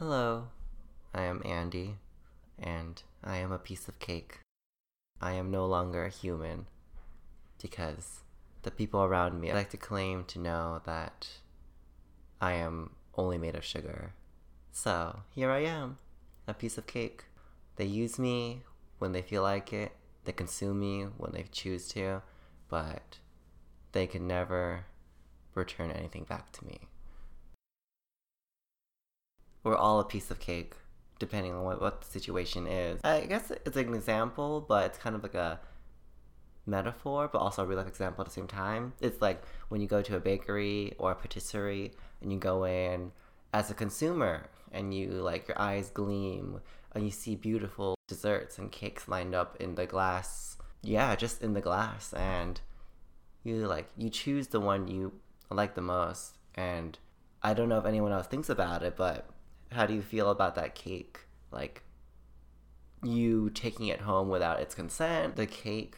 Hello, I am Andy, and I am a piece of cake. I am no longer a human because the people around me like to claim to know that I am only made of sugar. So here I am, a piece of cake. They use me when they feel like it, they consume me when they choose to, but they can never return anything back to me. We're all a piece of cake, depending on what, what the situation is. I guess it's an example, but it's kind of like a metaphor, but also a real life example at the same time. It's like when you go to a bakery or a patisserie and you go in as a consumer and you like your eyes gleam and you see beautiful desserts and cakes lined up in the glass. Yeah, just in the glass and you like you choose the one you like the most and I don't know if anyone else thinks about it, but how do you feel about that cake? Like you taking it home without its consent. The cake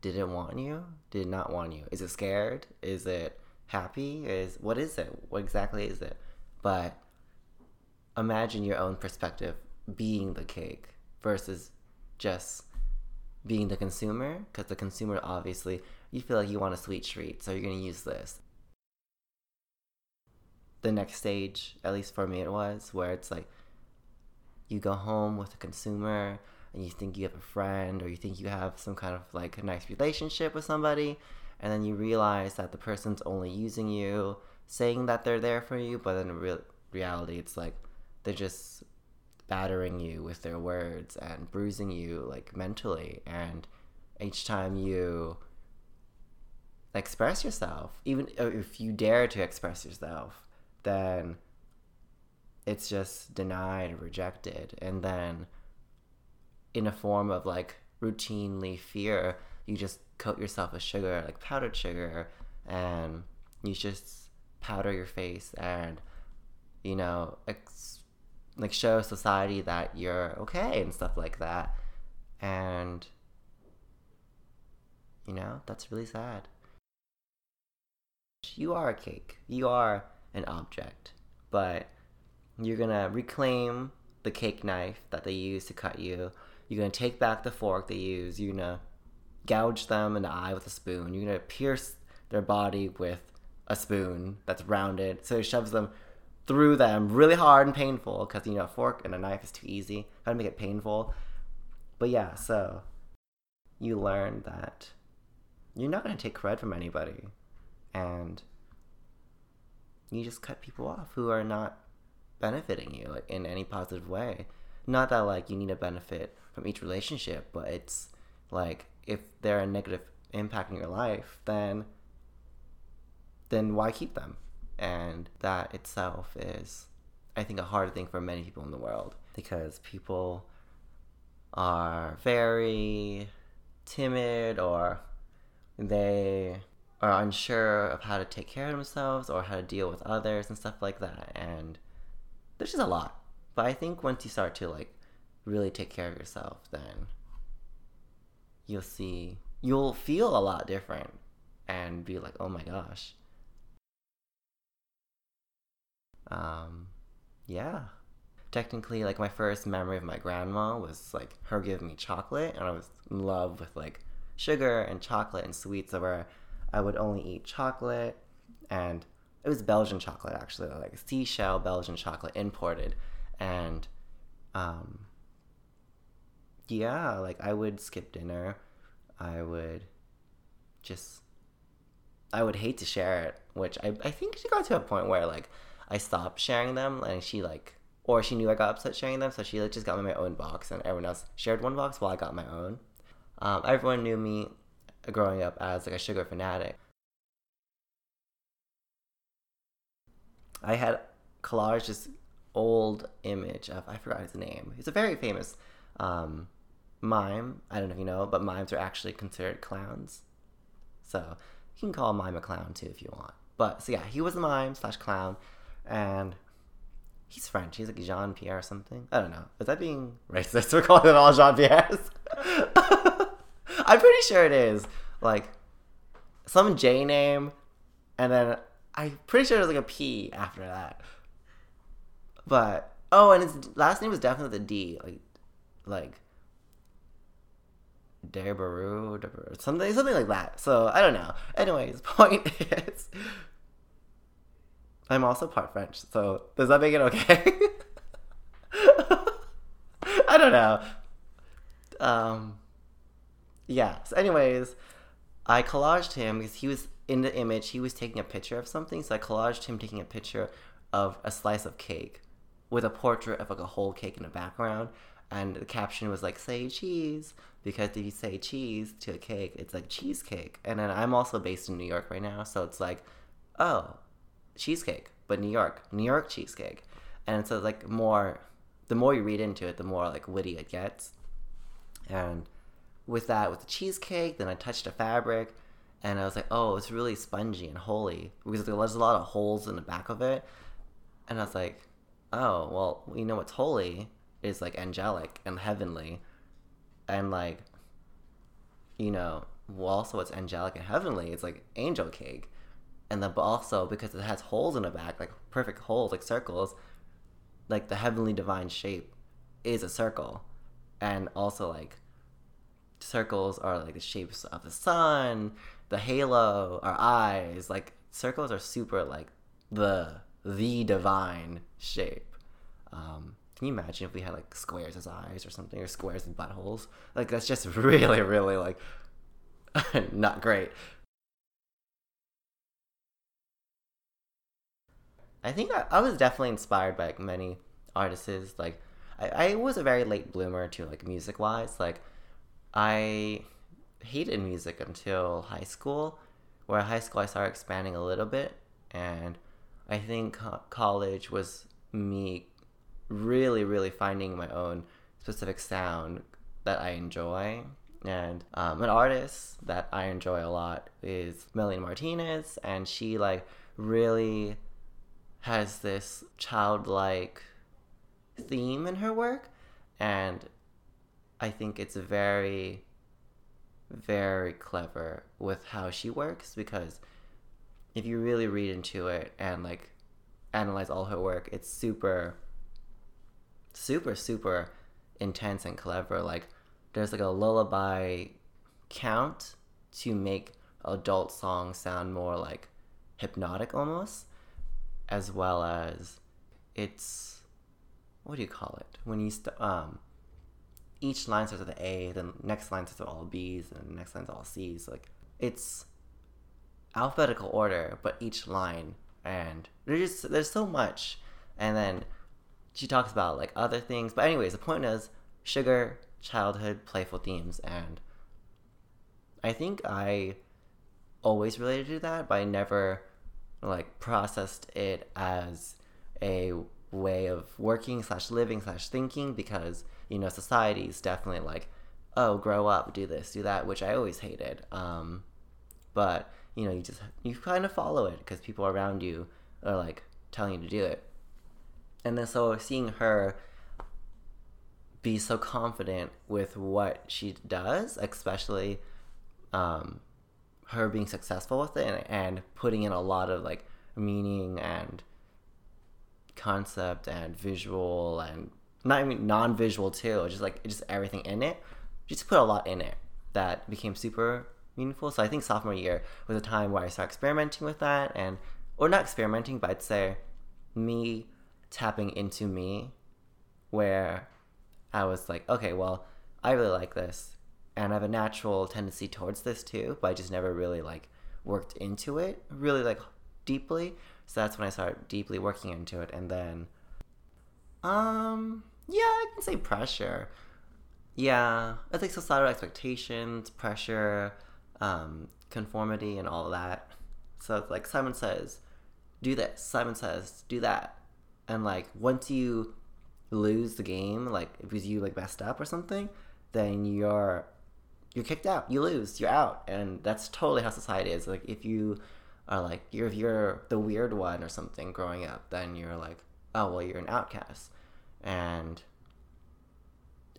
didn't want you, did not want you. Is it scared? Is it happy? Is what is it? What exactly is it? But imagine your own perspective being the cake versus just being the consumer because the consumer obviously you feel like you want a sweet treat so you're going to use this the next stage, at least for me, it was where it's like you go home with a consumer and you think you have a friend or you think you have some kind of like a nice relationship with somebody, and then you realize that the person's only using you, saying that they're there for you, but in real reality, it's like they're just battering you with their words and bruising you like mentally and each time you express yourself even if you dare to express yourself then it's just denied rejected. And then, in a form of like routinely fear, you just coat yourself with sugar, like powdered sugar, and you just powder your face and, you know, ex- like show society that you're okay and stuff like that. And, you know, that's really sad. You are a cake. You are an object, but you're gonna reclaim the cake knife that they use to cut you. You're gonna take back the fork they use. You're gonna gouge them in the eye with a spoon. You're gonna pierce their body with a spoon that's rounded, so it shoves them through them really hard and painful because you know a fork and a knife is too easy. How to make it painful. But yeah, so you learn that you're not gonna take credit from anybody, and you just cut people off who are not benefiting you in any positive way. Not that like you need a benefit from each relationship, but it's like if they're a negative impact in your life, then then why keep them? And that itself is I think a hard thing for many people in the world because people are very timid or they are unsure of how to take care of themselves or how to deal with others and stuff like that. And there's just a lot. But I think once you start to like really take care of yourself, then you'll see, you'll feel a lot different and be like, oh my gosh. Um, yeah. Technically, like my first memory of my grandma was like her giving me chocolate, and I was in love with like sugar and chocolate and sweets. Where I would only eat chocolate, and it was Belgian chocolate actually, like seashell Belgian chocolate imported, and um, yeah, like I would skip dinner, I would just, I would hate to share it, which I I think she got to a point where like I stopped sharing them, and she like. Or she knew I got upset sharing them, so she like just got me my own box, and everyone else shared one box while I got my own. Um, everyone knew me growing up as like a sugar fanatic. I had collaged this old image of I forgot his name. He's a very famous um, mime. I don't know if you know, but mimes are actually considered clowns. So you can call a mime a clown too if you want. But so yeah, he was a mime slash clown, and he's French. He's like Jean Pierre or something. I don't know. Is that being racist? We're calling them all Jean Pierres. I'm pretty sure it is. Like some J name, and then I'm pretty sure there's like a P after that. But Oh, and his last name was definitely the D, like, like Debaru, Debaru, something, something like that. So I don't know. Anyways, point is, I'm also part French. So does that make it okay? I don't know. Um, yeah. So, anyways, I collaged him because he was in the image. He was taking a picture of something, so I collaged him taking a picture of a slice of cake with a portrait of like a whole cake in the background, and the caption was like "Say cheese" because if you say cheese to a cake, it's like cheesecake. And then I'm also based in New York right now, so it's like, oh, cheesecake, but New York, New York cheesecake, and so like more. The more you read into it, the more like witty it gets, and with that with the cheesecake. Then I touched a fabric, and I was like, oh, it's really spongy and holy because there's a lot of holes in the back of it. And I was like, oh, well, you know what's holy is like angelic and heavenly, and like, you know, well, also what's angelic and heavenly is like angel cake. And then, but also because it has holes in the back, like perfect holes, like circles, like the heavenly divine shape is a circle. And also, like, circles are like the shapes of the sun, the halo, our eyes. Like circles are super like the the divine shape. Um, can you imagine if we had like squares as eyes or something, or squares and buttholes? Like that's just really, really like not great. I think I, I was definitely inspired by like many artists. Like I, I was a very late bloomer to like music wise. Like I hated music until high school, where high school I started expanding a little bit, and I think co- college was me really, really finding my own specific sound that I enjoy. And um, an artist that I enjoy a lot is Melanie Martinez, and she like really has this childlike theme in her work, and I think it's very, very clever with how she works because if you really read into it and like analyze all her work, it's super, super, super intense and clever. Like there's like a lullaby count to make adult songs sound more like hypnotic almost, as well as it's what do you call it when you st- um each line starts with an A, then next line starts with all B's, and next line's all C's. Like it's alphabetical order, but each line, and there's just, there's so much. And then she talks about like other things, but anyways, the point is sugar, childhood, playful themes, and I think I always related to that, but I never like processed it as a way of working slash living slash thinking because you know, society is definitely like, oh, grow up, do this, do that, which I always hated. Um, but you know, you just you kind of follow it because people around you are like telling you to do it. And then so seeing her be so confident with what she does, especially um, her being successful with it and, and putting in a lot of like meaning and concept and visual and not even non-visual too, just like just everything in it. Just put a lot in it that became super meaningful. So I think sophomore year was a time where I started experimenting with that, and or not experimenting, but I'd say me tapping into me, where I was like, okay, well, I really like this, and I have a natural tendency towards this too, but I just never really like worked into it really like deeply. So that's when I started deeply working into it, and then um, yeah, I can say pressure. Yeah, it's like societal expectations, pressure, um, conformity, and all of that. So it's like Simon says, do this. Simon says, do that. And like once you lose the game, like because you like messed up or something, then you're you're kicked out. You lose. You're out. And that's totally how society is. Like if you are like you're you're the weird one or something growing up, then you're like oh well you're an outcast. And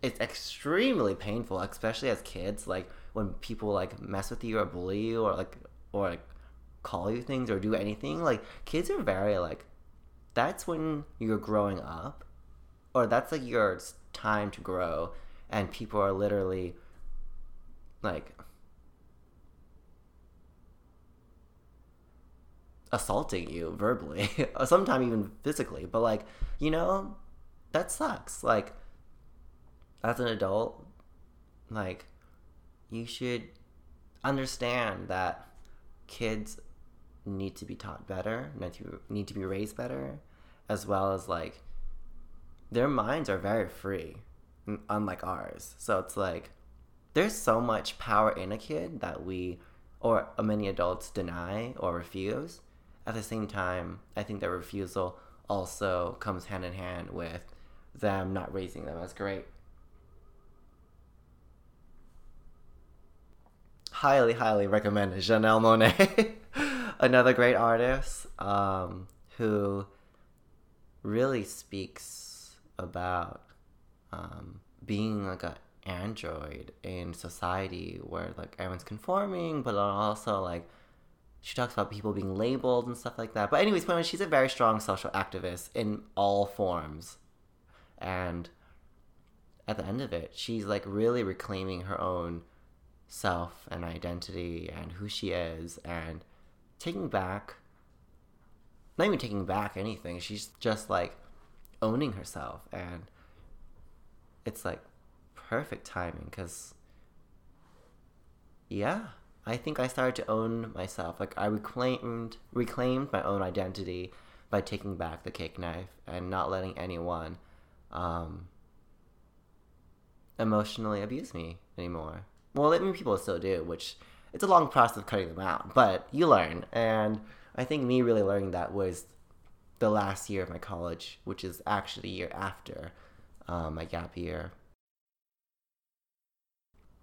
it's extremely painful especially as kids like when people like mess with you or bully you or like or like call you things or do anything like kids are very like that's when you're growing up or that's like your time to grow. And people are literally like assaulting you verbally sometimes even physically but like you know that sucks. Like as an adult like you should understand that kids need to be taught better need to, need to be raised better as well as like their minds are very free unlike ours. So it's like there's so much power in a kid that we or many adults deny or refuse at the same time i think that refusal also comes hand in hand with them not raising them as great. Highly highly recommend janelle Monáe, another great artist um, who really speaks about um, being like an android in society where like everyone's conforming, but also like she talks about people being labeled and stuff like that. But anyways, point she's a very strong social activist in all forms, and at the end of it, she's like really reclaiming her own self and identity and who she is and taking back not even taking back anything she's just like owning herself. And it's like perfect timing because yeah i think i started to own myself. Like i reclaimed reclaimed my own identity by taking back the cake knife and not letting anyone um, emotionally abuse me anymore. Well i mean people still do which it's a long process of cutting them out but you learn. And i think me really learning that was the last year of my college which is actually the year after um, my gap year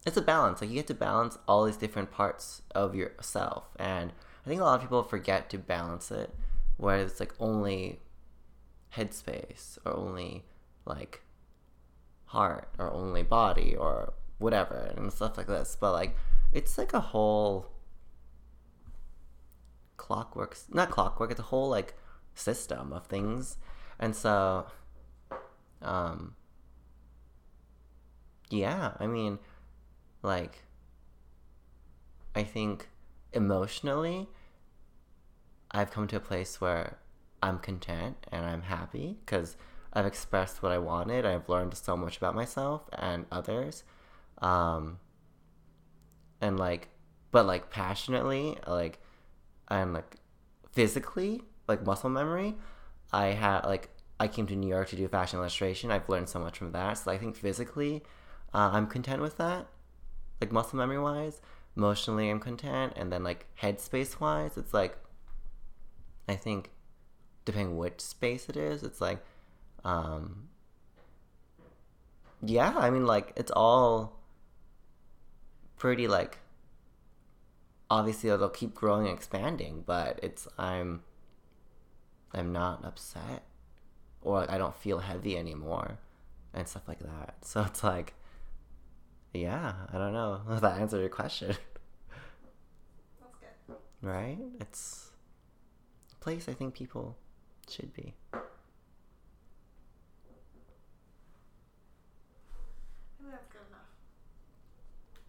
it's a balance. Like you get to balance all these different parts of yourself, and I think a lot of people forget to balance it, where it's like only headspace or only like heart or only body or whatever and stuff like this. But like it's like a whole clockwork, not clockwork. It's a whole like system of things, and so, um, yeah. I mean like I think emotionally I've come to a place where I'm content and I'm happy because I've expressed what I wanted. I've learned so much about myself and others. Um, and like, but like passionately, like, I'm like physically, like muscle memory. I had like, I came to New York to do fashion illustration. I've learned so much from that. So I think physically, uh, I'm content with that like muscle memory wise, emotionally I'm content, and then like headspace wise, it's like I think depending which space it is, it's like um yeah, I mean like it's all pretty like obviously it'll keep growing and expanding, but it's I'm I'm not upset or like, I don't feel heavy anymore and stuff like that. So it's like yeah, I don't know if that answered your question. That's good. Right? It's a place I think people should be.